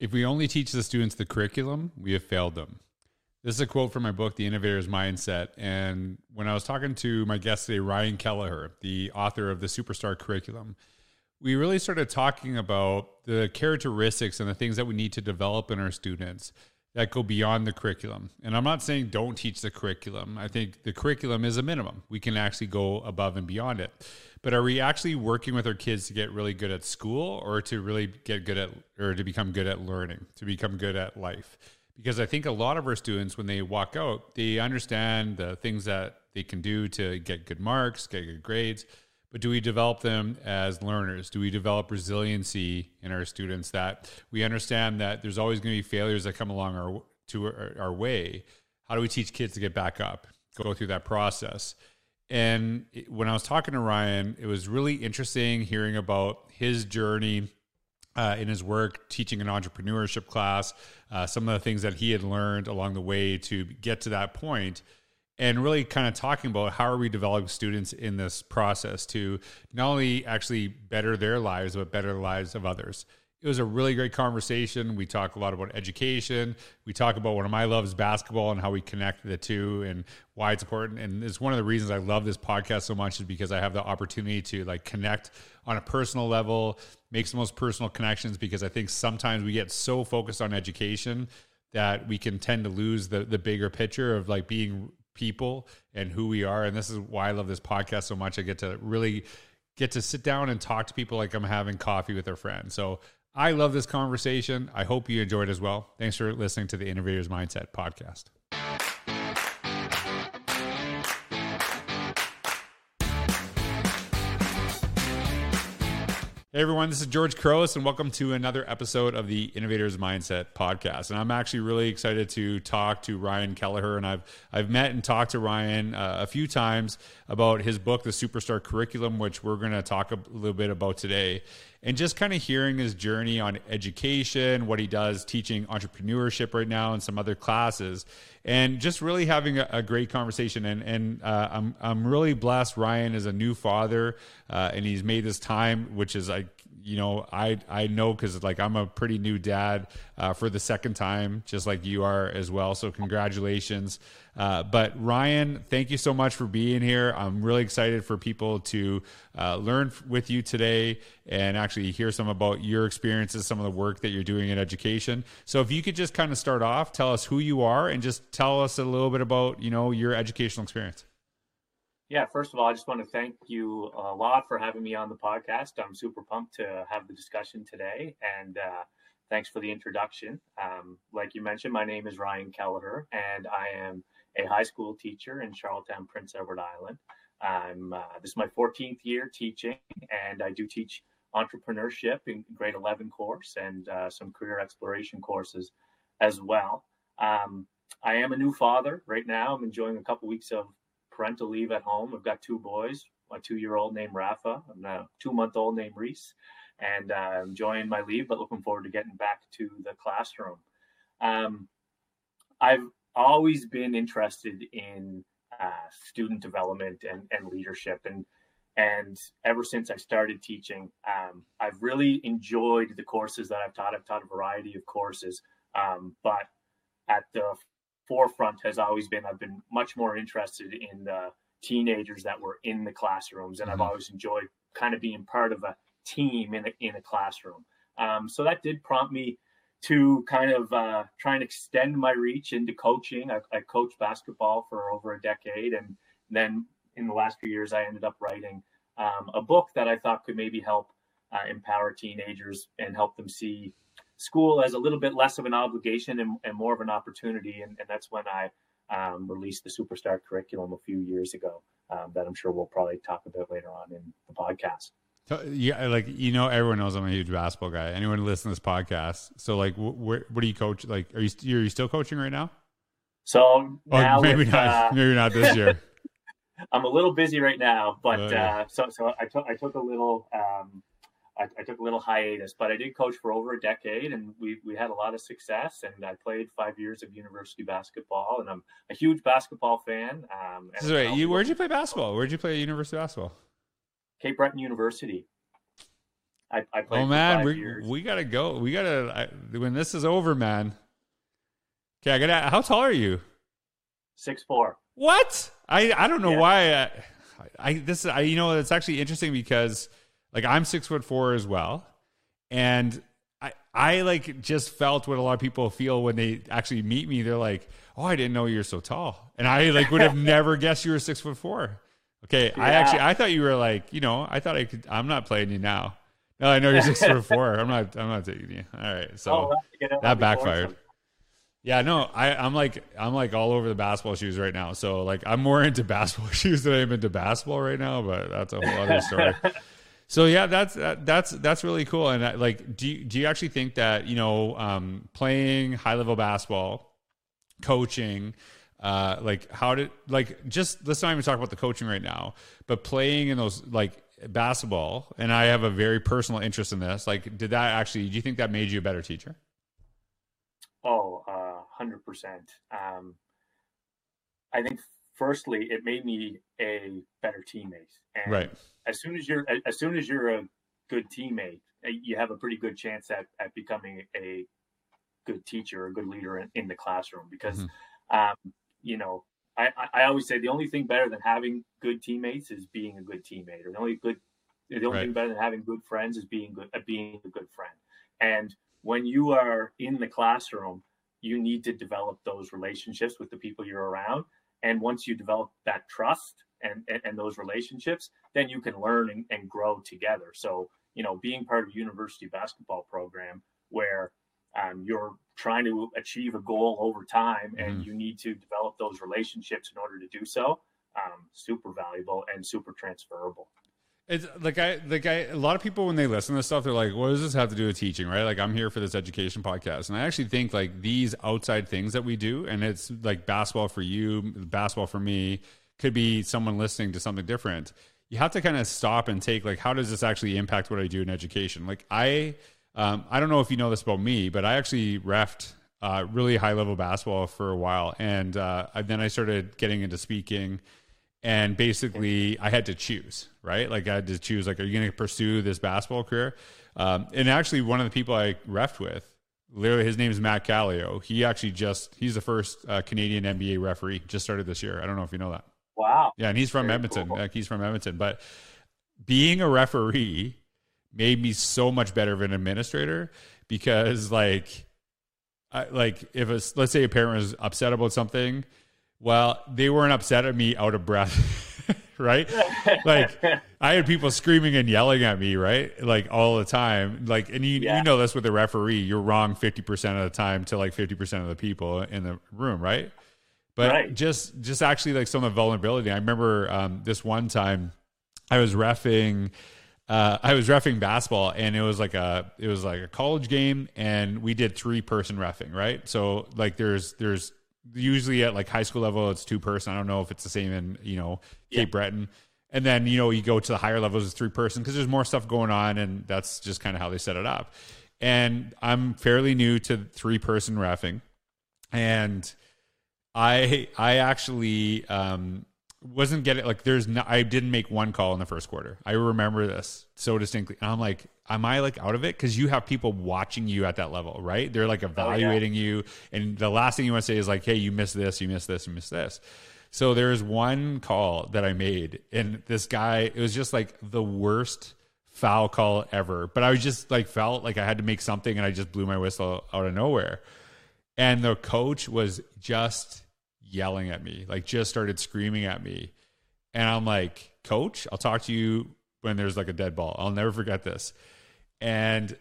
If we only teach the students the curriculum, we have failed them. This is a quote from my book, The Innovator's Mindset. And when I was talking to my guest today, Ryan Keliher, the author of the Superstar Curriculum, we really started talking about the characteristics and the things that we need to develop in our students that go beyond the curriculum. And I'm not saying don't teach the curriculum. I think the curriculum is a minimum. We can actually go above and beyond it. But are we actually working with our kids to get really good at school or to really get good at or to become good at learning, to become good at life? Because I think a lot of our students, when they walk out, they understand the things that they can do to get good marks, get good grades. But do we develop them as learners? Do we develop resiliency in our students that we understand that there's always going to be failures that come along our to our, our way? How do we teach kids to get back up, go through that process? And when I was talking to Ryan, it was really interesting hearing about his journey uh, in his work teaching an entrepreneurship class, uh, some of the things that he had learned along the way to get to that point, and really kind of talking about how are we developing students in this process to not only actually better their lives, but better the lives of others it was a really great conversation. We talk a lot about education. We talk about one of my loves, basketball, and how we connect the two and why it's important. And it's one of the reasons I love this podcast so much is because I have the opportunity to like connect on a personal level, make some most personal connections. Because I think sometimes we get so focused on education that we can tend to lose the the bigger picture of like being people and who we are. And this is why I love this podcast so much. I get to really get to sit down and talk to people like I'm having coffee with a friend. So I love this conversation. I hope you enjoyed as well. Thanks for listening to the Innovators Mindset podcast. Hey everyone, this is George Couros, and welcome to another episode of the Innovators Mindset podcast. And I'm actually really excited to talk to Ryan Keliher, and I've I've met and talked to Ryan uh, a few times about his book, The Superstar Curriculum, which we're going to talk a little bit about today and just kind of hearing his journey on education, what he does teaching entrepreneurship right now, and some other classes, and just really having a, a great conversation. And and uh, I'm I'm really blessed. Ryan is a new father, uh, and he's made this time, which is like you know, I I know because like I'm a pretty new dad uh, for the second time, just like you are as well. So congratulations. Uh, but Ryan, thank you so much for being here. I'm really excited for people to uh, learn with you today and actually hear some about your experiences, some of the work that you're doing in education. So if you could just kind of start off, tell us who you are, and just tell us a little bit about you know your educational experience. Yeah, first of all, I just want to thank you a lot for having me on the podcast. I'm super pumped to have the discussion today, and uh, thanks for the introduction. Um, like you mentioned, my name is Ryan Keliher, and I am a high school teacher in Charlottetown, Prince Edward Island. I'm uh, this is my 14th year teaching, and I do teach entrepreneurship in grade 11 course and uh, some career exploration courses as well. Um, I am a new father right now. I'm enjoying a couple weeks of parental leave at home. I've got two boys, a two year old named Rafa, and a two month old named Reese. And uh, enjoying my leave, but looking forward to getting back to the classroom. Um, I've always been interested in uh, student development and, and leadership. And and ever since I started teaching, um, I've really enjoyed the courses that I've taught. I've taught a variety of courses, um, but at the forefront has always been I've been much more interested in the teenagers that were in the classrooms, and mm-hmm. I've always enjoyed kind of being part of a team in a, in a classroom. Um, so that did prompt me to kind of uh, try and extend my reach into coaching. I, I coached basketball for over a decade, and then in the last few years, I ended up writing um, a book that I thought could maybe help uh, empower teenagers and help them see school as a little bit less of an obligation and, and more of an opportunity. And, and that's when I um, released the Superstar curriculum a few years ago um, that I'm sure we'll probably talk about later on in the podcast. So, yeah, like you know, everyone knows I'm a huge basketball guy. Anyone listening to this podcast, so like, wh- what do you coach? Like, are you are you still coaching right now? So oh, maybe with, not, uh, maybe not this year. I'm a little busy right now, but uh, uh, so so I took I took a little um, I, I, took a little hiatus, but I did coach for over a decade, and we we had a lot of success. And I played five years of university basketball, and I'm a huge basketball fan. Um, right. You where'd you play basketball? Where'd you play university basketball? Cape Breton University. I, I played. Oh man, we we gotta go. We gotta I, when this is over, man. Okay, I gotta. How tall are you? Six four. What? I I don't know Yeah. why. I, I this I you know it's actually interesting because like I'm six foot four as well, and I I like just felt what a lot of people feel when they actually meet me. They're like, oh, I didn't know you're so tall, and I like would have never guessed you were six foot four. Okay, I actually I thought you were like you know I thought I could. I'm not playing you now. No, I know you're six foot four. I'm not. I'm not taking you. All right, so. oh, we'll have to get out that backfired. Yeah, no, I, I'm like I'm like all over the basketball shoes right now. So like I'm more into basketball shoes than I'm into basketball right now. But that's a whole other story. so yeah, that's that, that's that's really cool. And I, like, do you, do you actually think that you know um, playing high level basketball, coaching, uh, like how did like just let's not even talk about the coaching right now, but playing in those like basketball, and I have a very personal interest in this. Like, did that actually? Do you think that made you a better teacher? Oh, uh, hundred percent. Um, I think firstly, it made me a better teammate. And Right. As soon as you're, as soon as you're a good teammate, uh, you have a pretty good chance at, at becoming a good teacher, a good leader in, in the classroom. Because, um, you know, I, I, always say the only thing better than having good teammates is being a good teammate, or the only good, the only Right. thing better than having good friends is being good, uh, being a good friend. And when you are in the classroom, you need to develop those relationships with the people you're around. And once you develop that trust and, and, and those relationships, then you can learn and, and grow together. So, you know, being part of a university basketball program where um, you're trying to achieve a goal over time and Mhm. you need to develop those relationships in order to do so, um, super valuable and super transferable. It's like I like I a lot of people when they listen to stuff, they're like, "What does this have to do with teaching?" Right? Like I'm here for this education podcast, and I actually think like these outside things that we do, and it's like basketball for you, basketball for me, could be someone listening to something different. You have to kind of stop and take like, how does this actually impact what I do in education? Like I, um, I don't know if you know this about me, but I actually refed uh, really high level basketball for a while, and uh, then I started getting into speaking and basically I had to choose, right? Like I had to choose, like, are you going to pursue this basketball career? Um, and actually, one of the people I refed with, literally, his name is Matt Kallio. He actually just he's the first uh, Canadian NBA referee, just started this year. I don't know if you know that. Wow. Yeah, and he's from Very Edmonton. cool. Like he's from Edmonton, but being a referee made me so much better of an administrator because, like, I, like if a, let's say a parent was upset about something, well, they weren't upset at me out of breath, right? like I had people screaming and yelling at me, right? Like all the time. Like, and you, Yeah. you know this with a referee, you're wrong 50% of the time to like 50% of the people in the room, right? But Right. just, just actually like some of the vulnerability. I remember um, this one time I was refing, uh, I was refing basketball and it was like a, it was like a college game and we did three person refing, right? So like there's, there's, usually at like high school level it's two person i don't know if it's the same in you know cape Yeah. breton and then you know you go to the higher levels it's three person because there's more stuff going on and that's just kind of how they set it up and i'm fairly new to three person refing and i i actually um wasn't getting like there's no i didn't make one call in the first quarter. I remember this so distinctly. And i'm like am i like out of it? Because you have people watching you at that level right? They're like oh, evaluating you. And the last thing you want to say is like hey you missed this you missed this you missed this. So there's one call that i made and this guy it was just like the worst foul call ever. But i was just like felt like i had to make something and i just blew my whistle out of nowhere. And the coach was just yelling at me, like just started screaming at me. And I'm like, Coach, I'll talk to you when there's like a dead ball. I'll never forget this. And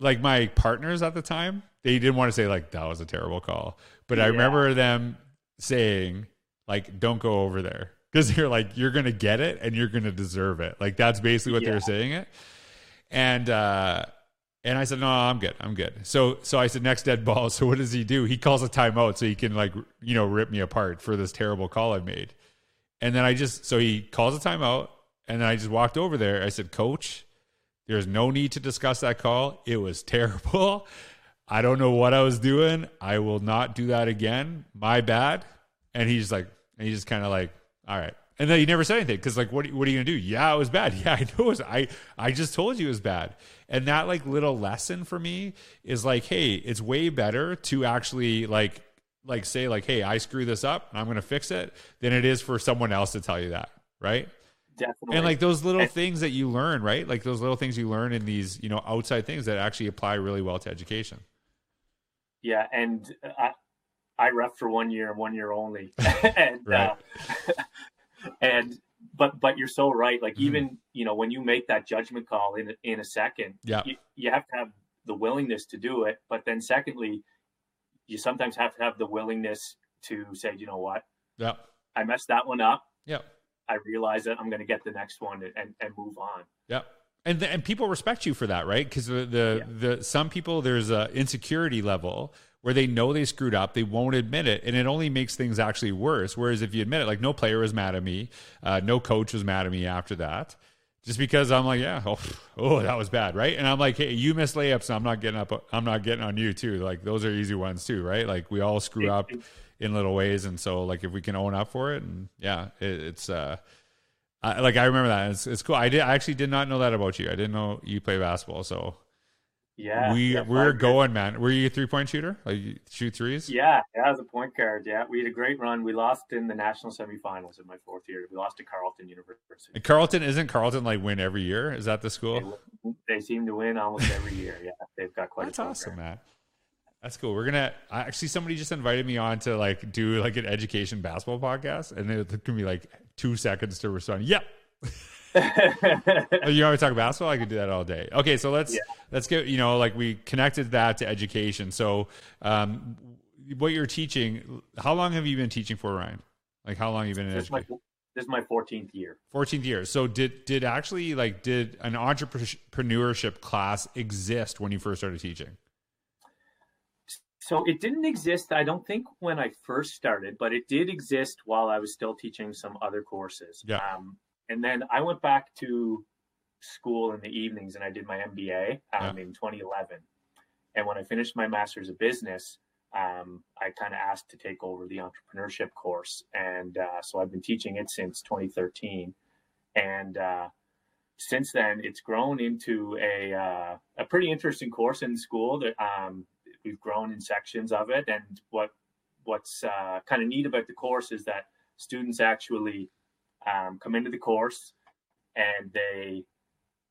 like my partners at the time, they didn't want to say like that was a terrible call. But I remember them saying, like, don't go over there. Because they're like, you're gonna get it and you're gonna deserve it. Like that's basically what they were saying it. And uh and I said, no, I'm good. I'm good. So, so I said, next dead ball. So what does he do? He calls a timeout so he can like, you know, rip me apart for this terrible call I made. And then I just, so he calls a timeout and then I just walked over there. I said, coach, there's no need to discuss that call. It was terrible. I don't know what I was doing. I will not do that again. My bad. And he's like, and he just kind of like, all right. And then you never said anything because, like, what what are you gonna do? Yeah, it was bad. Yeah, I know. It was, I I just told you it was bad. And that like little lesson for me is like, hey, it's way better to actually like like say like, hey, I screw this up, and I'm gonna fix it, than it is for someone else to tell you that, right? Definitely. And like those little And- things that you learn, right? Like those little things you learn in these, you know, outside things that actually apply really well to education. Yeah, and I I ref for one year and one year only, and Right. uh, and but but you're so right. Like Mhm. even you know when you make that judgment call in a- in a second, Yeah. you, you have to have the willingness to do it. But then secondly, you sometimes have to have the willingness to say, you know what, Yeah. I messed that one up. Yeah. I realize that I'm going to get the next one and and move on. Yeah. And and people respect you for that, right? Because the the, the some people there's a insecurity level where they know they screwed up, they won't admit it, and it only makes things actually worse. Whereas if you admit it, like no player was mad at me, uh, no coach was mad at me after that, just because I'm like, yeah, oh, oh, that was bad, right? And I'm like, hey, you missed layups, and I'm not getting up, I'm not getting on you too. Like those are easy ones too, right? Like we all screw up in little ways, and so like if we can own up for it, and yeah, it, it's. uh I, like I remember that. It's, it's cool. I did. I actually did not know that about you. I didn't know you play basketball. So Yeah, we yeah, we're going, man. Were you a three point shooter? Like shoot threes? Yeah, yeah, as a point guard. Yeah, we had a great run. We lost in the national semifinals in my fourth year. We lost to Carleton University. And Carleton isn't Carleton like win every year? Is that the school? win- they seem to win almost every year. Yeah, they've got quite. That's awesome, man. That's cool. We're gonna actually somebody just invited me on to like do like an education basketball podcast, and it gonna be like two seconds to respond. Yep. Oh, you want to talk basketball? I could do that all day. Okay, so let's Yeah. let's get you know like we connected that to education. So, um, what you're teaching? How long have you been teaching for, Ryan? Like how long have you been in this, is my, education? this is my 14th year. 14 years. So did did actually like did an entrepreneurship class exist when you first started teaching? So it didn't exist, I don't think, when I first started, but it did exist while I was still teaching some other courses. Yeah. Um, and then I went back to school in the evenings and I did my MBA um, in 2011. And when I finished my master's of business, um, I kind of asked to take over the entrepreneurship course. And uh, so I've been teaching it since 2013. And uh, since then, it's grown into a, uh, a pretty interesting course in school that um, we've grown in sections of it. And what what's uh, kind of neat about the course is that students actually um, come into the course and they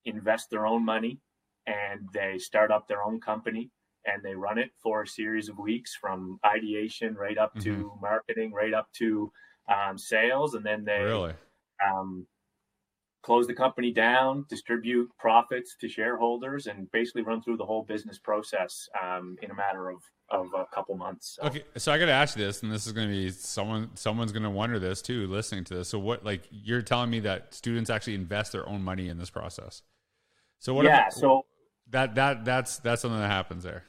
invest their own money and they start up their own company and they run it for a series of weeks from ideation right up to marketing right up to um, sales and then they Really? um, close the company down, distribute profits to shareholders, and basically run through the whole business process um, in a matter of, of a couple months. So, Okay, so I got to ask you this, and this is going to be someone someone's going to wonder this too, listening to this. So what, like, you're telling me that students actually invest their own money in this process? So what? yeah, if, so that that that's that's something that happens there.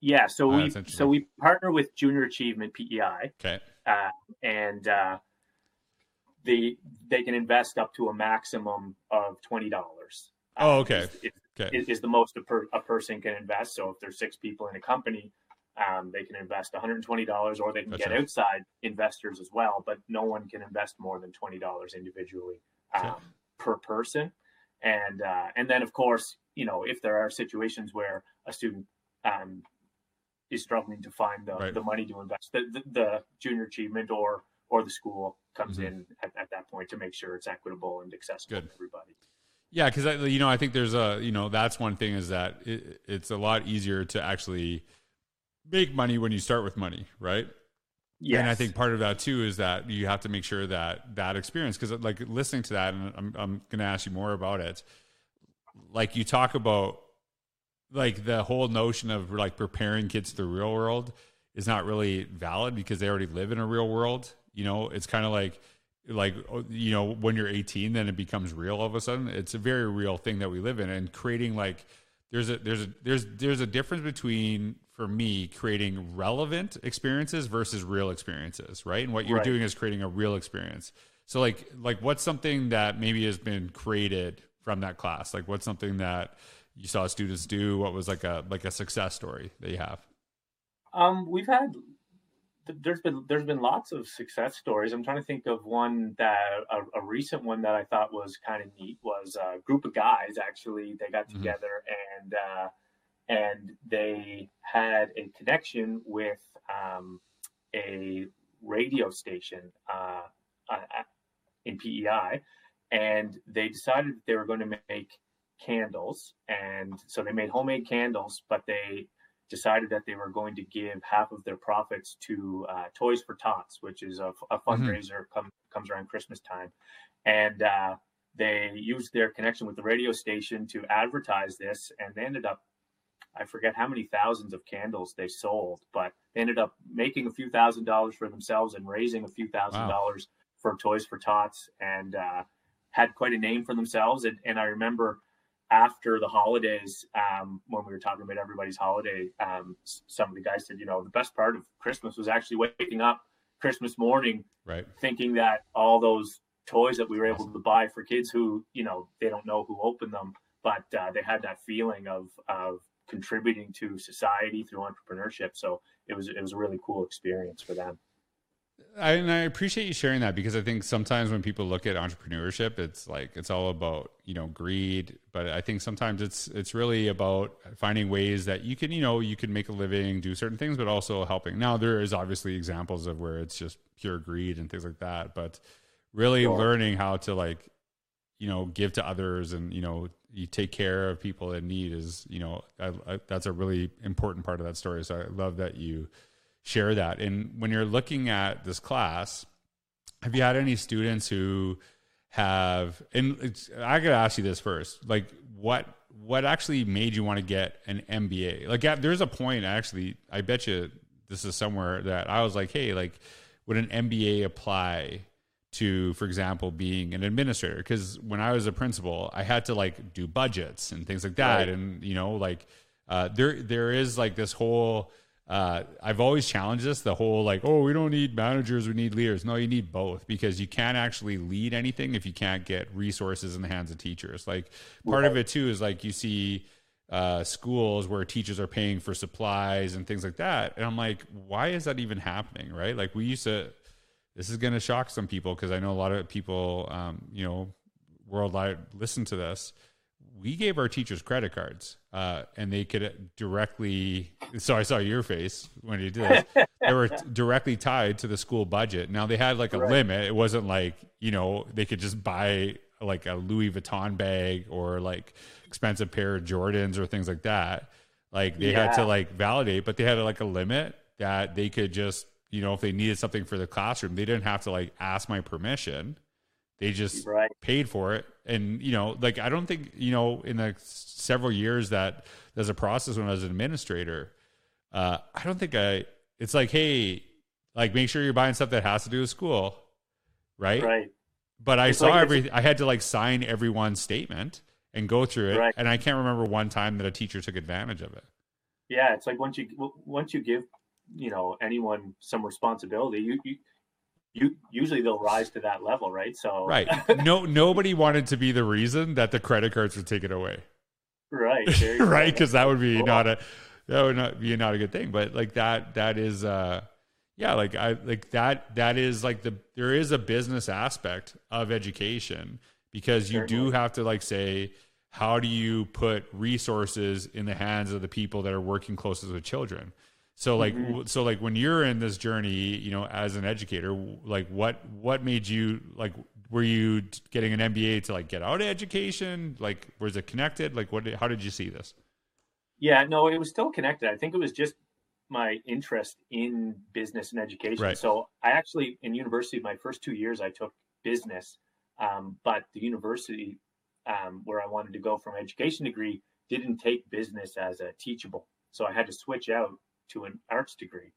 yeah, so Ah, we so we partner with Junior Achievement PEI, Okay. uh, and uh, the they can invest up to a maximum of twenty dollars. Oh, okay. Is, Okay. is, is the most a, per, a person can invest. So if there's six people in a company, um, they can invest $120, or they can That's get right. outside investors as well. But no one can invest more than twenty dollars individually um, Sure. per person. And uh, and then of course, you know, if there are situations where a student um, is struggling to find the, Right. the money to invest, the, the, the junior achievement or or the school comes Mhm. in at, at that point to make sure it's equitable and accessible Good. to everybody. Yeah, because you know, I think there's a you know that's one thing is that it, it's a lot easier to actually make money when you start with money, right? Yes. And I think part of that too is that you have to make sure that that experience, because like listening to that, and I'm I'm going to ask you more about it. Like you talk about, like the whole notion of like preparing kids for the real world is not really valid because they already live in a real world. You know, it's kind of like like you know when you're 18 then it becomes real all of a sudden. It's a very real thing that we live in and creating like there's a there's a there's there's a difference between for me creating relevant experiences versus real experiences right? And what you're Right. doing is creating a real experience. So like like what's something that maybe has been created from that class? Like what's something that you saw students do? What was like a like a success story that you have? Um, we've had there's been there's been lots of success stories. I'm trying to think of one that a, a recent one that I thought was kind of neat was a group of guys actually they got mm-hmm. together and uh, and they had a connection with um, a radio station uh, uh, in PEI, and they decided they were going to make candles, and so they made homemade candles, but they decided that they were going to give half of their profits to uh, Toys for Tots, which is a, a mm-hmm. fundraiser mm-hmm. come, comes around Christmas time, and uh, they used their connection with the radio station to advertise this, and they ended up. I forget how many thousands of candles they sold, but they ended up making a few thousand dollars for themselves and raising a few thousand wow. dollars for Toys for Tots, and uh, had quite a name for themselves. And, and I remember after the holidays, um, when we were talking about everybody's holiday, um, some of the guys said, you know, the best part of Christmas was actually waking up Christmas morning, right, thinking that all those toys that we were able to buy for kids who, you know, they don't know who opened them, but uh, they had that feeling of of contributing to society through entrepreneurship. So it was it was a really cool experience for them. I, and I appreciate you sharing that because I think sometimes when people look at entrepreneurship, it's like it's all about you know greed, but I think sometimes it's it's really about finding ways that you can you know you can make a living, do certain things, but also helping. Now there is obviously examples of where it's just pure greed and things like that, but really sure. learning how to like you know give to others and you know you take care of people in need is you know I, I, that's a really important part of that story. So I love that you share that. And when you're looking at this class, have you had any students who have? And I got to ask you this first: like, what what actually made you want to get an MBA? Like, there's a point actually. I bet you this is somewhere that I was like, hey, like, would an MBA apply? to for example being an administrator because when i was a principal i had to like do budgets and things like that right. and you know like uh, there there is like this whole uh, I've always challenged this the whole like, oh, we don't need managers, we need leaders. No, you need both because you can't actually lead anything if you can't get resources in the hands of teachers. Like, part of it too is like you see uh, schools where teachers are paying for supplies and things like that. And I'm like, why is that even happening? Right? Like, we used to, this is going to shock some people because I know a lot of people, um, you know, worldwide listen to this we gave our teachers credit cards uh, and they could directly so i saw your face when you did this they were directly tied to the school budget now they had like a right. limit it wasn't like you know they could just buy like a louis vuitton bag or like expensive pair of jordans or things like that like they yeah. had to like validate but they had like a limit that they could just you know if they needed something for the classroom they didn't have to like ask my permission they just right. paid for it. And, you know, like, I don't think, you know, in the several years that there's a process when I was an administrator, uh, I don't think I, it's like, hey, like, make sure you're buying stuff that has to do with school. Right. Right. But I it's saw like every, I had to like sign everyone's statement and go through it. Right. And I can't remember one time that a teacher took advantage of it. Yeah. It's like once you, once you give, you know, anyone some responsibility, you, you, you usually they'll rise to that level, right? So right, no, nobody wanted to be the reason that the credit cards were taken away, right? right, because that would be cool. not a that would not be not a good thing. But like that, that is, uh yeah, like I like that. That is like the there is a business aspect of education because you Certainly. do have to like say how do you put resources in the hands of the people that are working closest with children so like mm-hmm. so like when you're in this journey, you know, as an educator, like what what made you like were you getting an MBA to like get out of education? Like was it connected? Like what how did you see this? Yeah, no, it was still connected. I think it was just my interest in business and education. Right. So I actually in university my first 2 years I took business um, but the university um, where I wanted to go from education degree didn't take business as a teachable. So I had to switch out to an arts degree.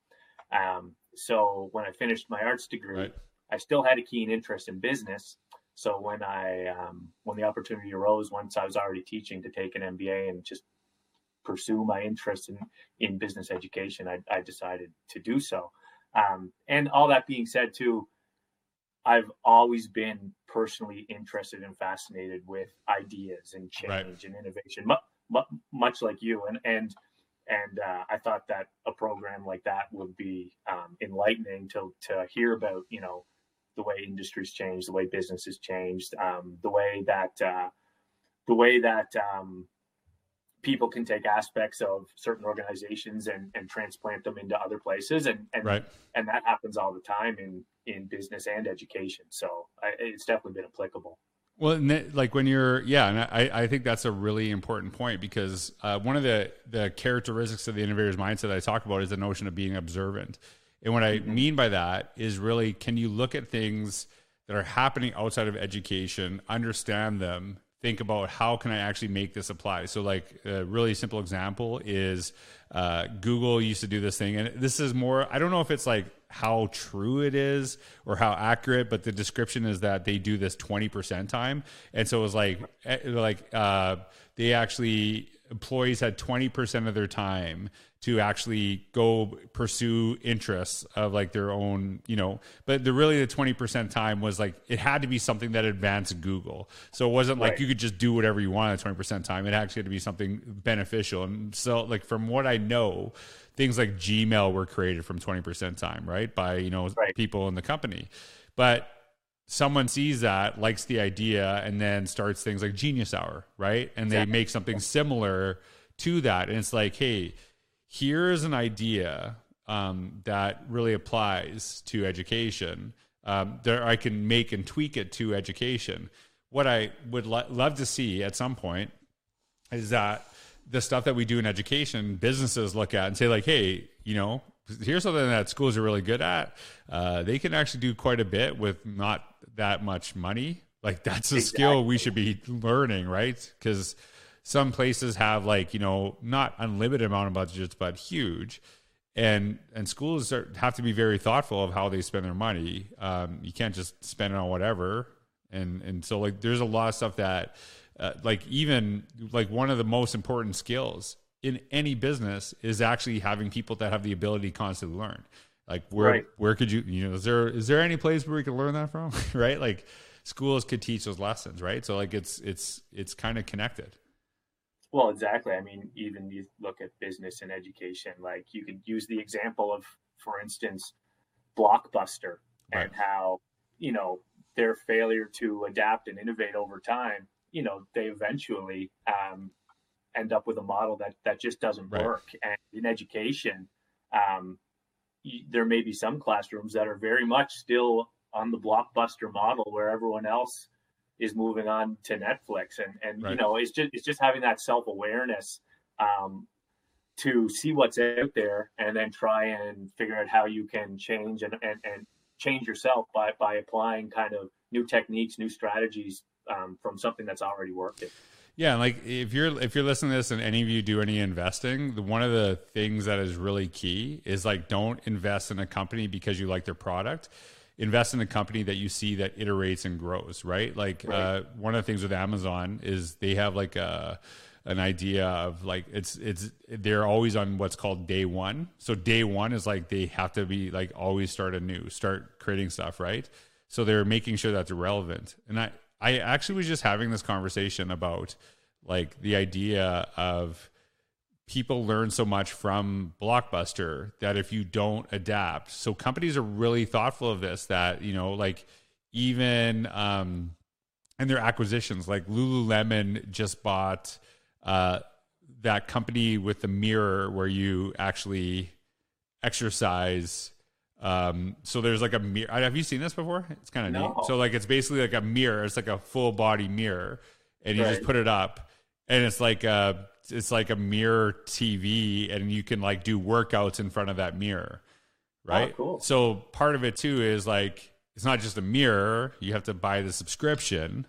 Um, so when I finished my arts degree, right. I still had a keen interest in business. So when I um, when the opportunity arose, once I was already teaching to take an MBA and just pursue my interest in in business education, I, I decided to do so. Um, and all that being said, too, I've always been personally interested and fascinated with ideas and change right. and innovation, much, much like you. And and And uh, I thought that a program like that would be um, enlightening to to hear about, you know, the way industries change, the way businesses changed, um, the way that uh, the way that um, people can take aspects of certain organizations and, and transplant them into other places, and and right. and that happens all the time in in business and education. So I, it's definitely been applicable. Well, like when you're, yeah, and I, I think that's a really important point because uh, one of the the characteristics of the innovator's mindset I talk about is the notion of being observant. And what I mm-hmm. mean by that is really, can you look at things that are happening outside of education, understand them, think about how can I actually make this apply. So, like a really simple example is uh, Google used to do this thing, and this is more. I don't know if it's like how true it is or how accurate, but the description is that they do this 20% time. And so it was like, eh, like, uh, they actually, employees had 20% of their time to actually go pursue interests of like their own, you know, but the really the 20% time was like, it had to be something that advanced Google. So it wasn't right. like you could just do whatever you want at 20% time. It actually had to be something beneficial. And so like, from what I know, things like Gmail were created from 20% time, right? By, you know, right. people in the company. But someone sees that, likes the idea, and then starts things like Genius Hour, right? And exactly. they make something similar to that. And it's like, hey, here's an idea um, that really applies to education. Um, there, I can make and tweak it to education. What I would lo- love to see at some point is that the stuff that we do in education, businesses look at and say like, hey, you know, here's something that schools are really good at. Uh, they can actually do quite a bit with not that much money. Like that's a exactly. skill we should be learning, right? Because some places have like you know not unlimited amount of budgets, but huge. And and schools are, have to be very thoughtful of how they spend their money. Um, you can't just spend it on whatever. And and so like there's a lot of stuff that uh, like even like one of the most important skills in any business is actually having people that have the ability to constantly learn like where right. where could you you know is there is there any place where we can learn that from right like schools could teach those lessons right so like it's it's it's kind of connected well exactly i mean even you look at business and education like you could use the example of for instance blockbuster right. and how you know their failure to adapt and innovate over time you know they eventually um, end up with a model that that just doesn't right. work. And in education, um, there may be some classrooms that are very much still on the blockbuster model where everyone else is moving on to Netflix, and and right. you know it's just it's just having that self awareness. Um, to see what's out there and then try and figure out how you can change and, and, and change yourself by, by applying kind of new techniques, new strategies um, from something that's already working. Yeah, like if you're if you're listening to this and any of you do any investing, the, one of the things that is really key is like don't invest in a company because you like their product. Invest in a company that you see that iterates and grows, right? Like right. Uh, one of the things with Amazon is they have like a an idea of like it's it's they're always on what's called day one. So day one is like they have to be like always start anew, start creating stuff, right? So they're making sure that's relevant. And I I actually was just having this conversation about like the idea of people learn so much from blockbuster that if you don't adapt so companies are really thoughtful of this that you know like even um and their acquisitions like lululemon just bought uh that company with the mirror where you actually exercise um, so there's like a mirror. Have you seen this before? It's kind of no. neat. So like it's basically like a mirror. It's like a full body mirror, and you right. just put it up, and it's like a it's like a mirror TV, and you can like do workouts in front of that mirror, right? Oh, cool. So part of it too is like it's not just a mirror. You have to buy the subscription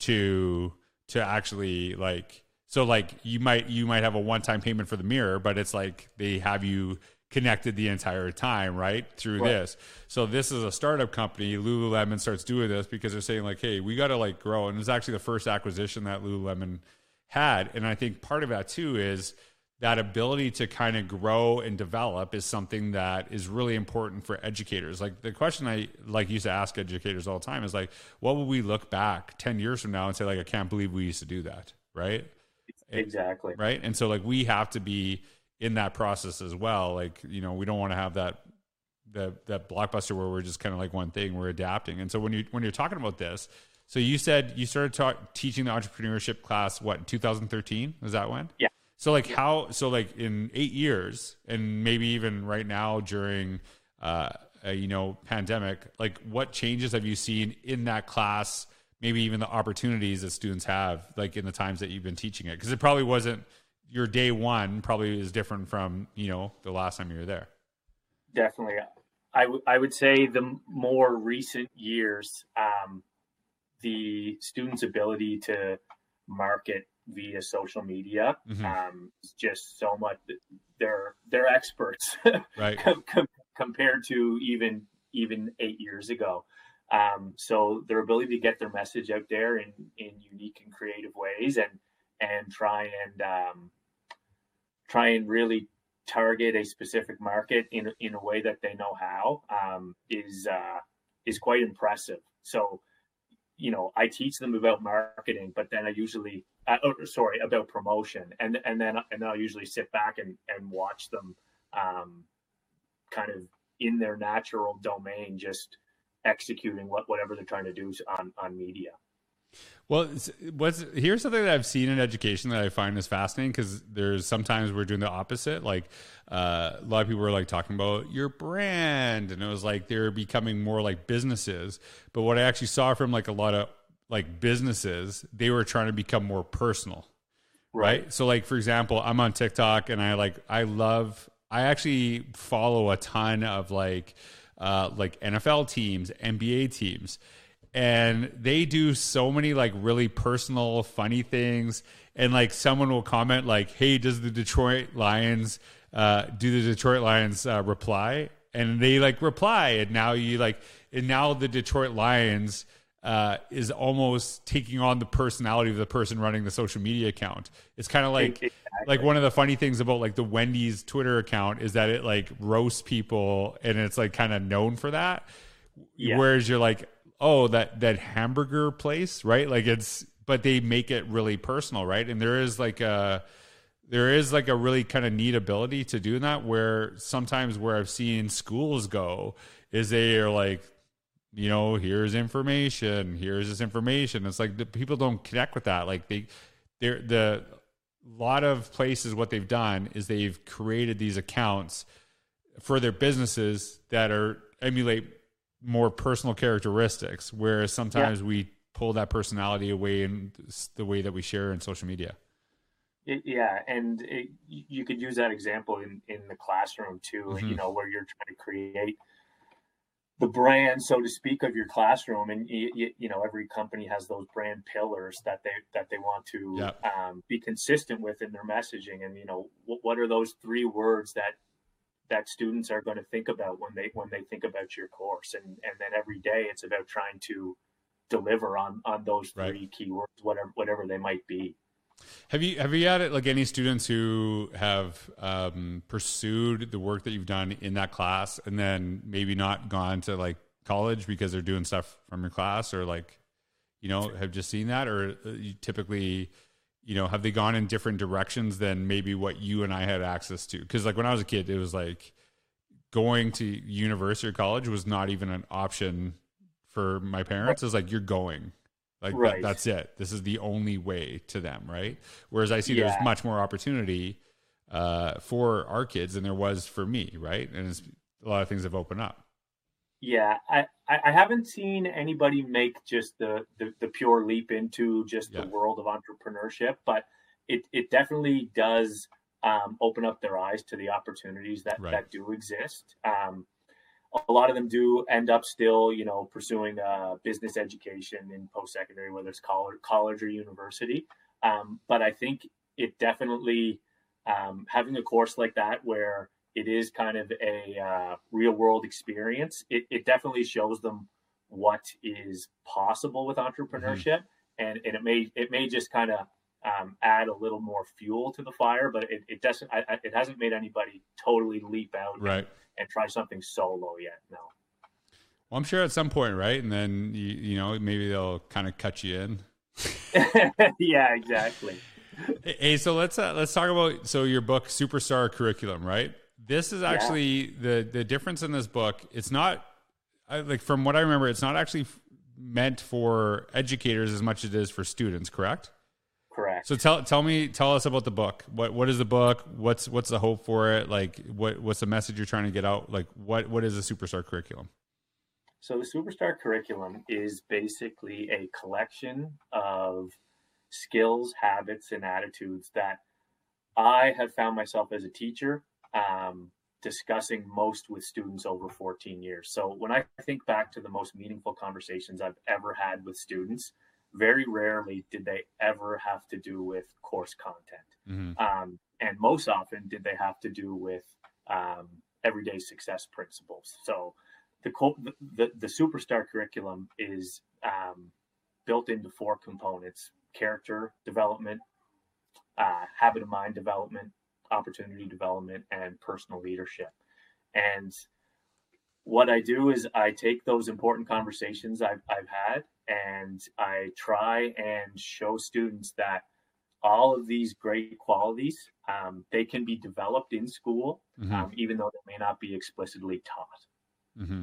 to to actually like so like you might you might have a one time payment for the mirror, but it's like they have you connected the entire time, right? Through right. this. So this is a startup company. Lululemon starts doing this because they're saying like, hey, we got to like grow. And it's actually the first acquisition that Lululemon had. And I think part of that too is that ability to kind of grow and develop is something that is really important for educators. Like the question I like used to ask educators all the time is like, what will we look back 10 years from now and say like, I can't believe we used to do that. Right. Exactly. right. And so like we have to be in that process as well. Like, you know, we don't want to have that that that blockbuster where we're just kind of like one thing, we're adapting. And so when you when you're talking about this, so you said you started talk, teaching the entrepreneurship class what 2013 was that when? Yeah. So like how so like in eight years and maybe even right now during uh, a, you know pandemic, like what changes have you seen in that class? Maybe even the opportunities that students have, like in the times that you've been teaching it, because it probably wasn't your day one. Probably is different from you know the last time you were there. Definitely, I, w- I would say the more recent years, um, the students' ability to market via social media mm-hmm. um, is just so much. They're they're experts, right? com- compared to even even eight years ago. Um, so their ability to get their message out there in in unique and creative ways, and and try and um, try and really target a specific market in in a way that they know how um, is uh, is quite impressive. So, you know, I teach them about marketing, but then I usually, uh, oh, sorry, about promotion, and and then and then I usually sit back and and watch them, um, kind of in their natural domain, just executing what whatever they're trying to do on on media. Well, what's here's something that I've seen in education that I find is fascinating because there's sometimes we're doing the opposite. Like uh, a lot of people were like talking about your brand, and it was like they're becoming more like businesses. But what I actually saw from like a lot of like businesses, they were trying to become more personal, right? right? So, like for example, I'm on TikTok, and I like I love I actually follow a ton of like uh, like NFL teams, NBA teams and they do so many like really personal funny things. And like someone will comment like hey does the detroit lions uh, do the detroit lions uh, reply? And they like reply. And now you like and now the detroit lions uh, is almost taking on the personality of the person running the social media account. It's kind of like exactly. like one of the funny things about like the wendy's twitter account is that it like roasts people and it's like kind of known for that. Yeah. whereas you're like oh that that hamburger place right? Like it's but they make it really personal right? And there is like a there is like a really kind of neat ability to do that where sometimes where i've seen schools go is they are like you know here's information here's this information. It's like the people don't connect with that. Like they they're the lot of places what they've done is they've created these accounts for their businesses that are emulate more personal characteristics, whereas sometimes yeah. we pull that personality away in the way that we share in social media. yeah, and it, you could use that example in, in the classroom too. Mm-hmm. You know, where you're trying to create the brand, so to speak, of your classroom, and you, you know, every company has those brand pillars that they that they want to yeah. um, be consistent with in their messaging. And you know, what, what are those three words that that students are going to think about when they when they think about your course. And and then every day it's about trying to deliver on on those three right. keywords whatever whatever they might be. Have you have you had it like any students who have um, pursued the work that you've done in that class and then maybe not gone to like college because they're doing stuff from your class or like you know have just seen that? Or uh, you typically you know, have they gone in different directions than maybe what you and I had access to? Because like when I was a kid, it was like going to university or college was not even an option for my parents. It was like you're going, like right. that, that's it. This is the only way to them, right? Whereas I see yeah. there's much more opportunity uh, for our kids than there was for me, right? And a lot of things have opened up. Yeah, I, I haven't seen anybody make just the, the, the pure leap into just yeah. the world of entrepreneurship, but it, it definitely does um, open up their eyes to the opportunities that, right. that do exist. Um, a lot of them do end up still, you know, pursuing uh, business education in post secondary, whether it's college, college or university. Um, but I think it definitely um, having a course like that where it is kind of a uh, real world experience. It, it, definitely shows them what is possible with entrepreneurship, mm-hmm. and, and it may it may just kind of um, add a little more fuel to the fire, but it, it doesn't. I, I, it hasn't made anybody totally leap out right. and, and try something solo yet. No. Well, I'm sure at some point, right? And then you, you know maybe they'll kind of cut you in. yeah, exactly. hey, so let's uh, let's talk about so your book Superstar Curriculum, right? This is actually yeah. the the difference in this book. It's not I, like from what I remember, it's not actually meant for educators as much as it is for students. Correct? Correct. So tell tell me tell us about the book. What what is the book? What's what's the hope for it? Like what what's the message you're trying to get out? Like what what is the Superstar Curriculum? So the Superstar Curriculum is basically a collection of skills, habits, and attitudes that I have found myself as a teacher um, discussing most with students over 14 years. So when I think back to the most meaningful conversations I've ever had with students, very rarely did they ever have to do with course content. Mm-hmm. Um, and most often did they have to do with um, everyday success principles. So the, the, the superstar curriculum is um, built into four components character development, uh, habit of mind development, opportunity development, and personal leadership. And what I do is I take those important conversations I've, I've had and I try and show students that all of these great qualities um, they can be developed in school, mm-hmm. um, even though they may not be explicitly taught. Mm-hmm.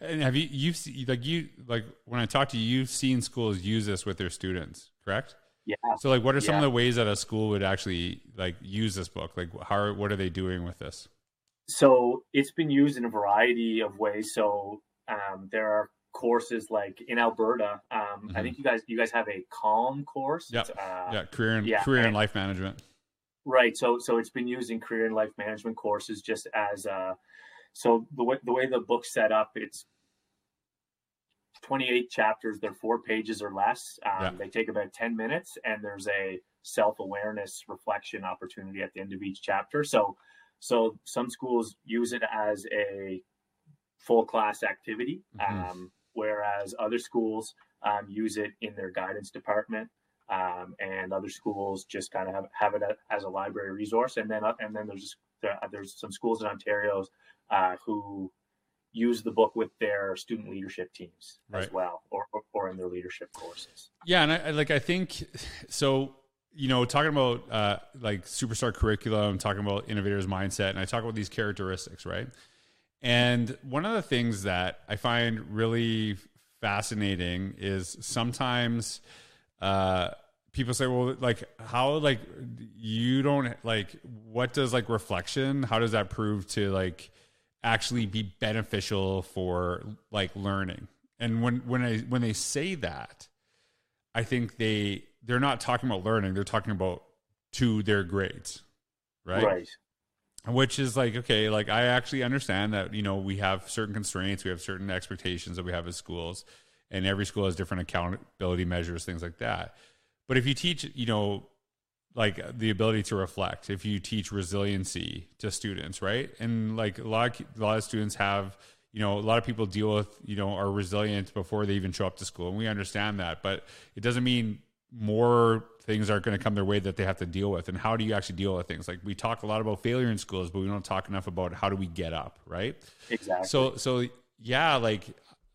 And have you you've seen, like you like when I talk to you, you've seen schools use this with their students, correct? Yeah. So like, what are some yeah. of the ways that a school would actually like use this book? Like, how what are they doing with this? So it's been used in a variety of ways. So um, there are courses like in Alberta. Um, mm-hmm. I think you guys you guys have a CALM course. Yeah. Uh, yeah. Career and yeah, career and, and life management. Right. So so it's been used in career and life management courses just as uh, so the way the way the book's set up, it's 28 chapters. They're four pages or less. Um, yeah. They take about 10 minutes, and there's a self awareness reflection opportunity at the end of each chapter. So, so some schools use it as a full class activity, mm-hmm. um, whereas other schools um, use it in their guidance department. Um, and other schools just kind of have, have it as a library resource, and then uh, and then there's there's some schools in Ontario uh, who use the book with their student leadership teams right. as well, or, or in their leadership courses. Yeah, and I like I think so. You know, talking about uh, like superstar curriculum, talking about innovators mindset, and I talk about these characteristics, right? And one of the things that I find really fascinating is sometimes uh, people say, well, like how like you don't like what does like reflection? How does that prove to like actually be beneficial for like learning. And when when I when they say that, I think they they're not talking about learning, they're talking about to their grades. Right? Right. Which is like, okay, like I actually understand that, you know, we have certain constraints, we have certain expectations that we have as schools, and every school has different accountability measures, things like that. But if you teach, you know, like the ability to reflect if you teach resiliency to students right? And like a lot of, a lot of students have you know a lot of people deal with you know are resilient before they even show up to school and we understand that but it doesn't mean more things aren't going to come their way that they have to deal with and how do you actually deal with things? Like we talk a lot about failure in schools but we don't talk enough about how do we get up right? Exactly. So so yeah like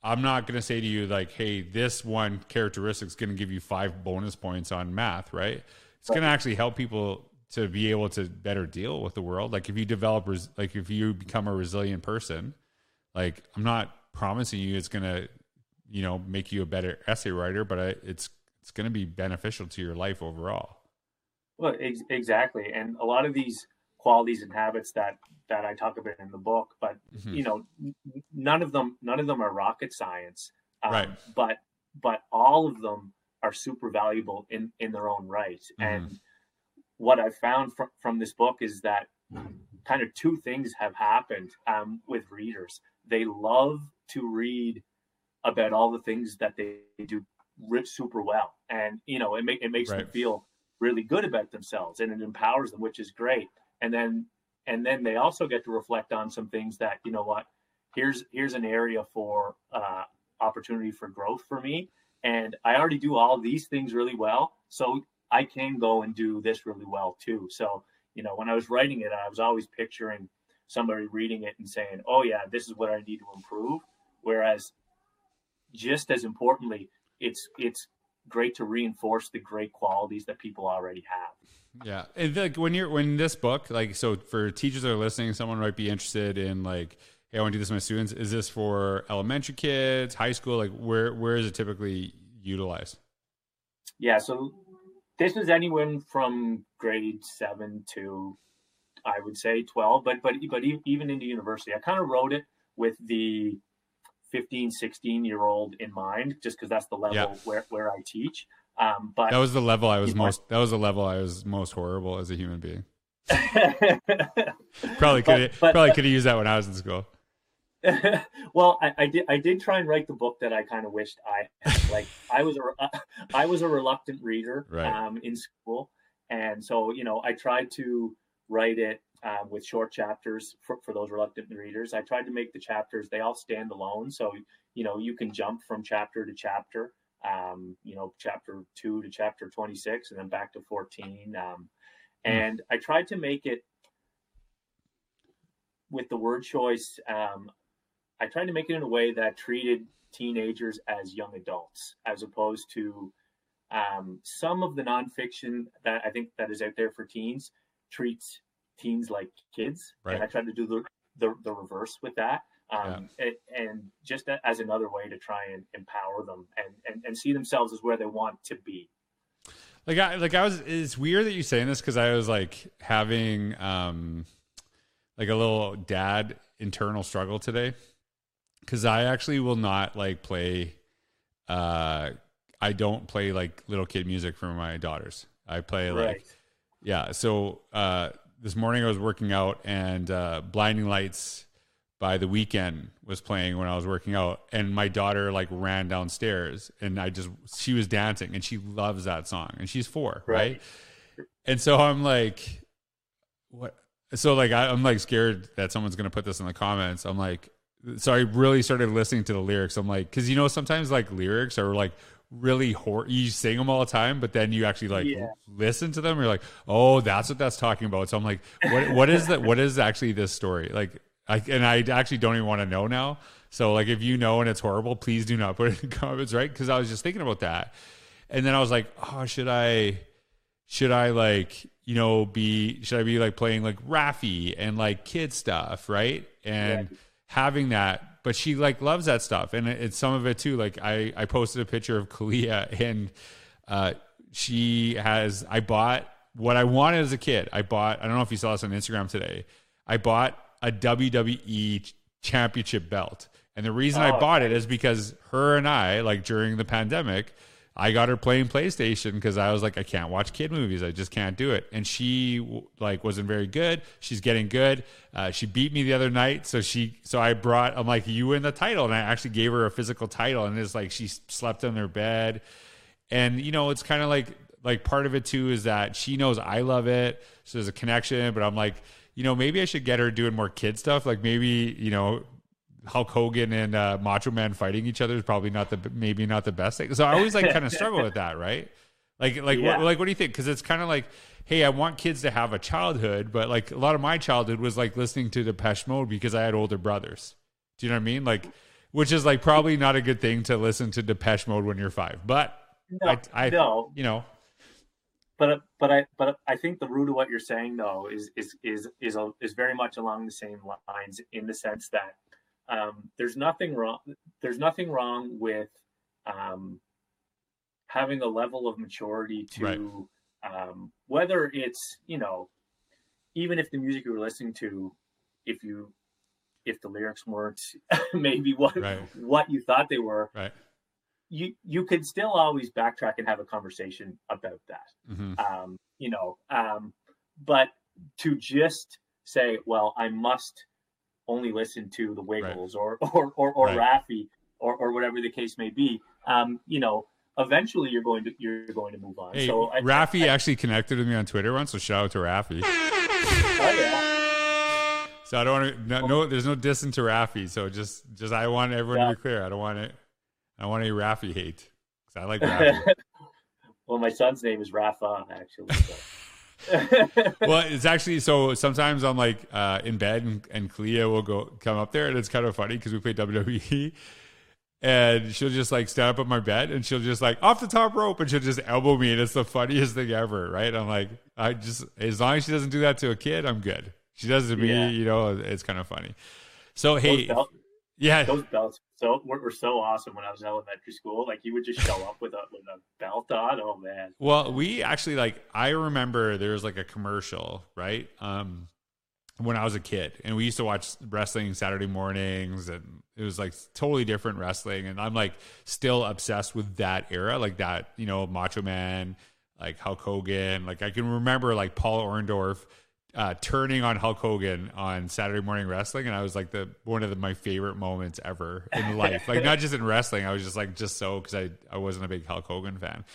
i'm not going to say to you like hey this one characteristic is going to give you five bonus points on math right it's going to actually help people to be able to better deal with the world. Like if you develop, res- like if you become a resilient person, like I'm not promising you it's going to, you know, make you a better essay writer, but I, it's it's going to be beneficial to your life overall. Well, ex- exactly, and a lot of these qualities and habits that that I talk about in the book, but mm-hmm. you know, none of them none of them are rocket science, um, right? But but all of them are super valuable in in their own right. Mm-hmm. And what I've found from from this book is that kind of two things have happened um, with readers. They love to read about all the things that they do super well, and you know it, it makes right. them feel really good about themselves, and it empowers them, which is great. And then and then they also get to reflect on some things that you know what here's here's an area for uh, opportunity for growth for me and I already do all these things really well. So I can go and do this really well too. So, you know, when I was writing it, I was always picturing somebody reading it and saying, oh, yeah, this is what I need to improve. Whereas, just as importantly, it's it's great to reinforce the great qualities that people already have. Yeah, and like when you're when this book, like, so for teachers that are listening, someone might be interested in like, hey, I want to do this with my students. Is this for elementary kids, high school? Like, where where is it typically utilized? Yeah, so this is anyone from grade seven to I would say 12, but but but even into university, I kind of wrote it with the 15, 16 year old in mind, just because that's the level yeah. where, where I teach. Um, but that was the level I was most. Know, that was the level I was most horrible as a human being. probably could probably could have used that when I was in school. well, I, I, did. I did try and write the book that I kind of wished I had. Like I was a, I was a reluctant reader right. um, in school, and so you know I tried to write it um, with short chapters for, for those reluctant readers. I tried to make the chapters, they all stand alone. So, you know, you can jump from chapter to chapter, um, you know, chapter two to chapter 26 and then back to 14. Um, hmm. and I tried to make it with the word choice. Um, I tried to make it in a way that treated teenagers as young adults, as opposed to um, some of the nonfiction that I think that is out there for teens treats teens like kids, right. and I tried to do the the, the reverse with that. Um, yeah. and, and, just as another way to try and empower them and, and, and see themselves as where they want to be. Like I like I was. It's weird that you're saying this because I was like having um like a little dad internal struggle today because I actually will not like play. Uh, I don't play like little kid music for my daughters. I play right. like yeah. So uh, this morning I was working out and uh, Blinding Lights by the Weeknd was playing when I was working out, and my daughter like ran downstairs, and I just she was dancing, and she loves that song, and she's four, right? right? And so I'm like, what? So like I, I'm like scared that someone's gonna put this in the comments. I'm like, so I really started listening to the lyrics. I'm like, because you know sometimes like lyrics are like really hor- you sing them all the time but then you actually like yeah. listen to them. You're like oh that's what that's talking about. So i'm like what what is that what is actually this story? Like i and i actually don't even want to know now. So like if you know and it's horrible please do not put it in the comments right? Because i was just thinking about that. And then i was like oh should i should i like you know be should i be like playing like Raffi and like kid stuff right? And yeah. Having that but she like loves that stuff, and it's some of it too. Like I I posted a picture of Kallea, and uh, she has. I bought what I wanted as a kid. I bought. I don't know if you saw this on Instagram today. I bought a WWE championship belt. And the reason oh, I bought it is because her and I, like during the pandemic, I got her playing PlayStation because I was like, I can't watch kid movies. I just can't do it. And she like wasn't very good. She's getting good. Uh, she beat me the other night, so she so I brought. I'm like, you win the title, and I actually gave her a physical title. And it's like she slept in her bed, and you know, it's kind of like like part of it too is that she knows I love it, so there's a connection. But I'm like, you know, maybe I should get her doing more kid stuff. Like maybe you know Hulk Hogan and uh, Macho Man fighting each other is probably not the maybe not the best thing. So I always like kind of struggle with that, right? Like like yeah. what, like what do you think? Because it's kind of like, hey, I want kids to have a childhood, but like a lot of my childhood was like listening to Depeche Mode because I had older brothers. Do you know what I mean? Like, which is like probably not a good thing to listen to Depeche Mode when you're five, but no, I, I no. you know. But but I but I think the root of what you're saying though is is is is is very much along the same lines in the sense that um, there's nothing wrong. There's nothing wrong with um, having a level of maturity to right. um, whether it's you know even if the music you were listening to, if you if the lyrics weren't maybe what right. what you thought they were, right. you you could still always backtrack and have a conversation about that. Mm-hmm. Um, you know, um, but to just say, well, I must only listen to the Wiggles right. or or or, or right. Raffi or, or whatever the case may be. Um, you know, eventually you're going to you're going to move on. Hey, so I, Raffi I, actually connected with me on Twitter once, so shout out to Raffi. Oh yeah. So I don't want to no, no there's no distance to Raffi. So just just I want everyone yeah. to be clear. I don't want it. I want a Raffi hate because I like Raffi. well, my son's name is Rafa actually. So. well, it's actually so sometimes I'm like uh, in bed and, and Kallea will go come up there and it's kind of funny because we play WWE and she'll just like stand up on my bed and she'll just like off the top rope and she'll just elbow me and it's the funniest thing ever, right? I'm like, I just as long as she doesn't do that to a kid, I'm good. She does it to Yeah. me, you know, it's kind of funny. So hey, belt, yeah, those belts so were, were so awesome when I was in elementary school. Like you would just show up with a with a belt on. Oh man. Well, we actually like I remember there was like a commercial, right? Um when I was a kid and we used to watch wrestling Saturday mornings and it was like totally different wrestling and I'm like still obsessed with that era, like that, you know, Macho Man, like Hulk Hogan, like I can remember like Paul Orndorff uh, turning on Hulk Hogan on Saturday morning wrestling, and I was like the one of the, my favorite moments ever in life. like not just in wrestling, I was just like just so because I I wasn't a big Hulk Hogan fan.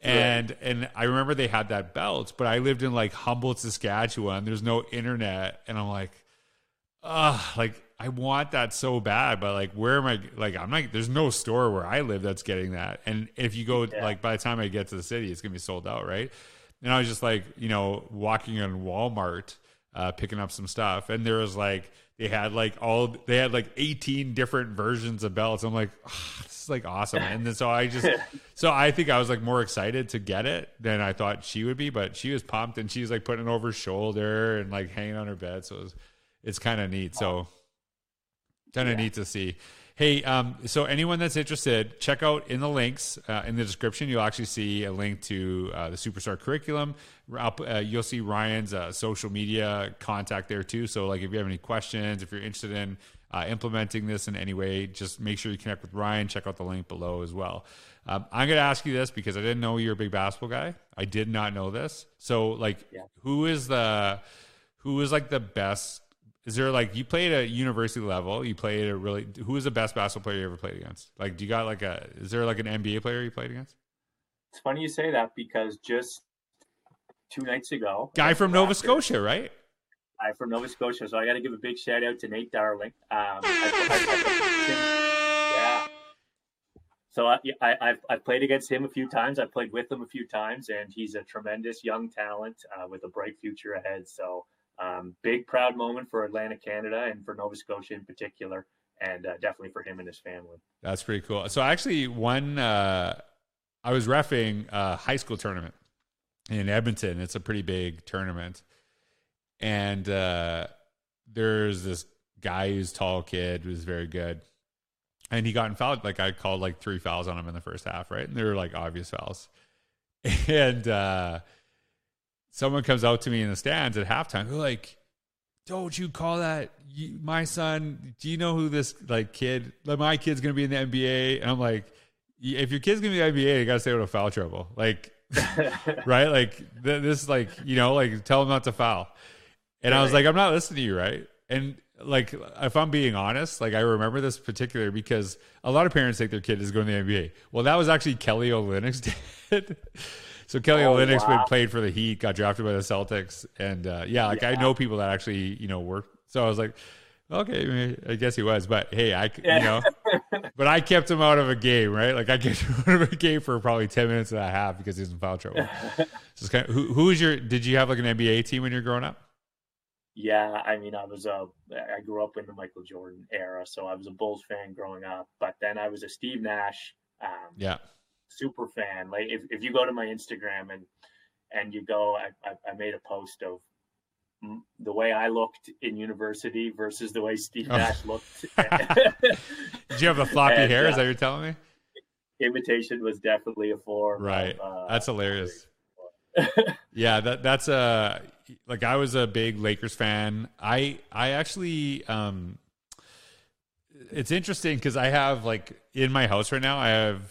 And and I remember they had that belt, but I lived in like Humboldt, Saskatchewan. There's no internet, and I'm like, ah, like I want that so bad, but like where am I? Like I'm like, there's no store where I live that's getting that. And if you go Yeah. like by the time I get to the city, it's gonna be sold out, right? And I was just like, you know, walking in Walmart, uh, picking up some stuff, and there was like they had like all they had like 18 different versions of belts. I'm like, "Ah, this is like awesome. And then so I just so I think I was like more excited to get it than I thought she would be, but she was pumped and she's like putting it over her shoulder and like hanging on her bed. So it was, it's kind of neat. So kind of Yeah. neat to see. Hey, um, so anyone that's interested, check out in the links uh, in the description. You'll actually see a link to uh, the Superstar curriculum. Uh, you'll see Ryan's uh, social media contact there too. So, like, if you have any questions, if you're interested in uh, implementing this in any way, just make sure you connect with Ryan. Check out the link below as well. Um, I'm going to ask you this because I didn't know you're a big basketball guy. I did not know this. So, like, Yeah. who is the who is like the best? Is there like you played at university level? You played a really who is the best basketball player you ever played against? Like, do you got like a? Is there like an NBA player you played against? It's funny you say that because just two nights ago, Guy from Nova after- Scotia, right? I'm from Nova Scotia, so I got to give a big shout out to Nate Darling. Um, I, I, I, yeah. So I, I, I've, I've played against him a few times. I've played with him a few times, and he's a tremendous young talent uh, with a bright future ahead. So um, big proud moment for Atlantic Canada and for Nova Scotia in particular, and uh, definitely for him and his family. That's pretty cool. So actually, one uh, I was refing a high school tournament in Edmonton. It's a pretty big tournament, and uh, there's this guy who's tall kid who's very good, and he got in fouled. Like I called like three fouls on him in the first half, right? And they were like obvious fouls, and uh, someone comes out to me in the stands at halftime. They're like, don't you call that you, my son? Do you know who this like kid? Like my kid's gonna be in the NBA, and I'm like, if your kid's gonna be in the NBA, you gotta stay out of foul trouble, like right? Like th- this, like you know, like tell him not to foul. And I was like, I'm not listening to you, right? And like, if I'm being honest, like I remember this particular because a lot of parents think their kid is going to the NBA. Well, that was actually Kelly Olynyk did. So Kelly Oh, Olynyk wow. played for the Heat, got drafted by the Celtics, and uh, yeah, like I know people that actually you know work. So I was like, okay, I, mean, I guess he was, but hey, I c- you know, but I kept him out of a game, right? Like I kept him out of a game for probably ten minutes and a half because he was in foul trouble. Just kind of, who who was your? Did you have like an NBA team when you were growing up? Yeah, I mean, I was a, I grew up in the Michael Jordan era, so I was a Bulls fan growing up. But then I was a Steve Nash um, Yeah, super fan. Like, if, if you go to my Instagram and and you go, I, I, I made a post of the way I looked in university versus the way Steve Oh. Nash looked. Did you have the floppy And, hair? Is uh, that what you're telling me? Imitation was definitely a form. Right. Of, uh, That's hilarious. yeah, that that's a like I was a big Lakers fan. I I actually um it's interesting because I have like in my house right now I have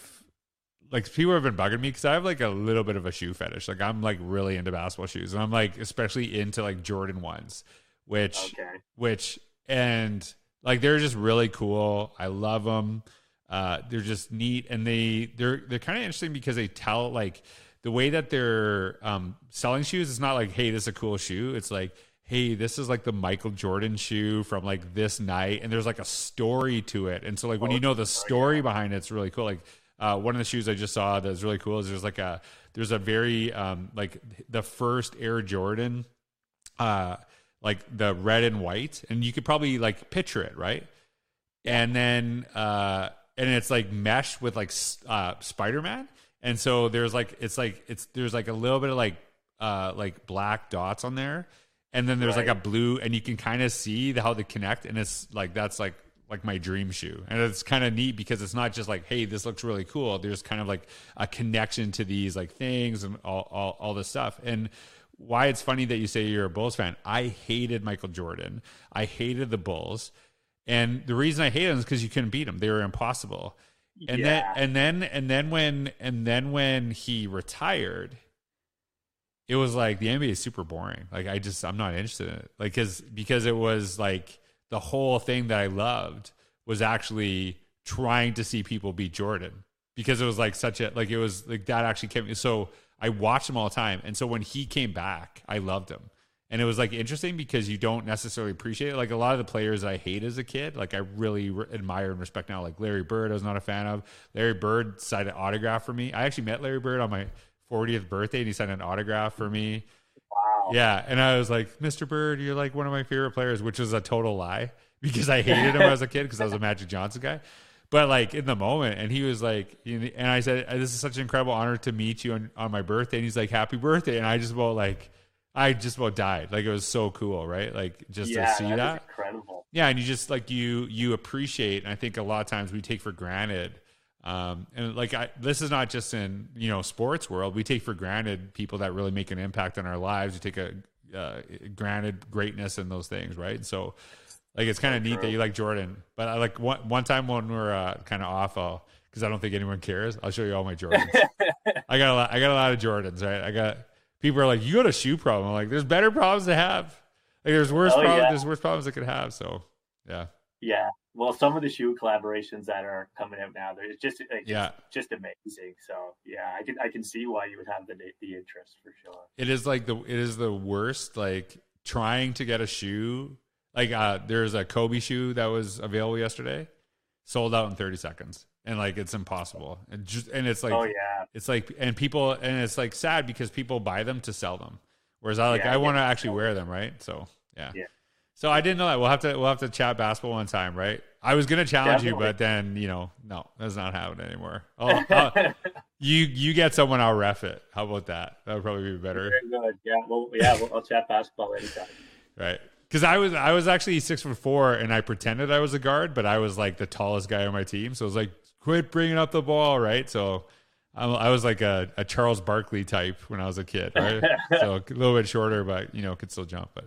like people have been bugging me because I have like a little bit of a shoe fetish. Like I'm like really into basketball shoes, and I'm like especially into like Jordan ones, which okay. which and like they're just really cool. I love them. Uh, they're just neat, and they they're they're kind of interesting because they tell like the way that they're um, selling shoes. It's not like hey, this is a cool shoe. It's like hey, this is like the Michael Jordan shoe from like this night, and there's like a story to it. And so like when you know the story behind it, it's really cool. Like uh, one of the shoes I just saw that's really cool is there's like a there's a very um, like the first Air Jordan uh like the red and white and you could probably like picture it right? And then uh and it's like meshed with like uh, Spider Man, and so there's like it's like it's there's like a little bit of like uh like black dots on there, and then there's right. like a blue, and you can kind of see the, how they connect, and it's like that's like like my dream shoe. And it's kind of neat because it's not just like, hey, this looks really cool. There's kind of like a connection to these like things and all, all, all this stuff. And why it's funny that you say you're a Bulls fan. I hated Michael Jordan. I hated the Bulls. And the reason I hated them is because you couldn't beat them. They were impossible. And yeah. then and then and then when and then when he retired, it was like the NBA is super boring. Like I just I'm not interested in it. Like cuz because it was like the whole thing that I loved was actually trying to see people beat Jordan because it was like such a like it was like that actually came so I watched him all the time. And so when he came back I loved him. And it was like interesting because you don't necessarily appreciate it. Like a lot of the players I hate as a kid like I really re- admire and respect now like Larry Bird I was not a fan of. Larry Bird signed an autograph for me. I actually met Larry Bird on my 40th birthday and he signed an autograph for me yeah, and I was like, Mr. Bird, you're like one of my favorite players, which is a total lie because I hated him as a kid because I was a Magic Johnson guy. But like in the moment, and he was like, and I said, "This is such an incredible honor to meet you on, on my birthday." And he's like, "Happy birthday!" And I just about like, I just about died. Like it was so cool, right? Like just yeah, to see that, that. incredible. Yeah, and you just like you you appreciate, and I think a lot of times we take for granted um, and like I, this is not just in you know sports world. We take for granted people that really make an impact on our lives. We take a uh, granted greatness in those things, right? So like it's kind of neat that you like Jordan. But I like one one time when we're uh, kind of off, because I don't think anyone cares. I'll show you all my Jordans. I got a lot. I got a lot of Jordans, right? I got people are like, you got a shoe problem. I'm like, there's better problems to have. Like there's worse oh, problems. Yeah. There's worse problems I could have. So yeah. Yeah, well, some of the shoe collaborations that are coming out now, there's just like, yeah, just amazing. So yeah, I can I can see why you would have the the interest for sure. It is like the it is the worst. Like trying to get a shoe. Like uh, there's a Kobe shoe that was available yesterday, sold out in 30 seconds, and like it's impossible. And just and it's like oh yeah, it's like and people and it's like sad because people buy them to sell them, whereas I like yeah, I want to actually wear them, right? So yeah. yeah. So I didn't know that. We'll have to we'll have to chat basketball one time, right? I was gonna challenge Definitely. you, but then you know, no, that's not happening anymore. Oh, uh, you you get someone, I'll ref it. How about that? That would probably be better. Very good. Yeah, well, yeah, we'll, I'll chat basketball anytime. Right. Because I was I was actually six foot four, and I pretended I was a guard, but I was like the tallest guy on my team. So I was like, quit bringing up the ball, right? So I was like a, a Charles Barkley type when I was a kid, right? so a little bit shorter, but you know, could still jump. But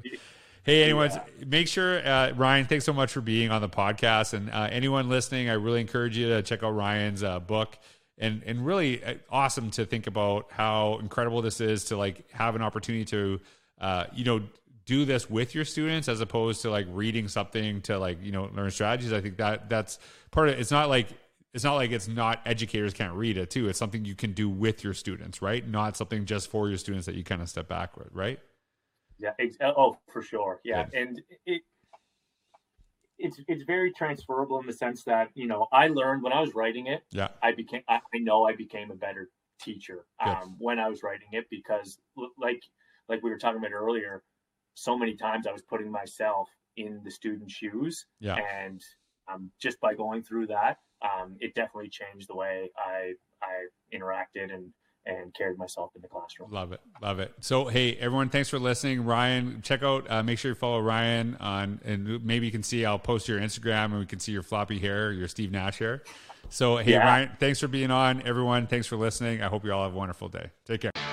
Hey, anyone, yeah. make sure, uh, Ryan, thanks so much for being on the podcast. And uh, anyone listening, I really encourage you to check out Ryan's uh, book. And, and really uh, awesome to think about how incredible this is to like have an opportunity to, uh, you know, do this with your students as opposed to like reading something to like, you know, learn strategies. I think that that's part of it. It's not like it's not like it's not educators can't read it too. It's something you can do with your students, right? Not something just for your students that you kind of step back with, right? Yeah. Uh, oh, for sure. Yeah, yeah. and it it's it's very transferable in the sense that you know I learned when I was writing it. Yeah. I became I, I know I became a better teacher um, when I was writing it because like like we were talking about earlier, so many times I was putting myself in the student's shoes. Yeah. And um, just by going through that, um, it definitely changed the way I I interacted and and carried myself in the classroom. Love it, love it. So, hey, everyone, thanks for listening. Ryan, check out. Uh, make sure you follow Ryan on, and maybe you can see. I'll post your Instagram, and we can see your floppy hair, your Steve Nash hair. So, hey, yeah. Ryan, thanks for being on. Everyone, thanks for listening. I hope you all have a wonderful day. Take care.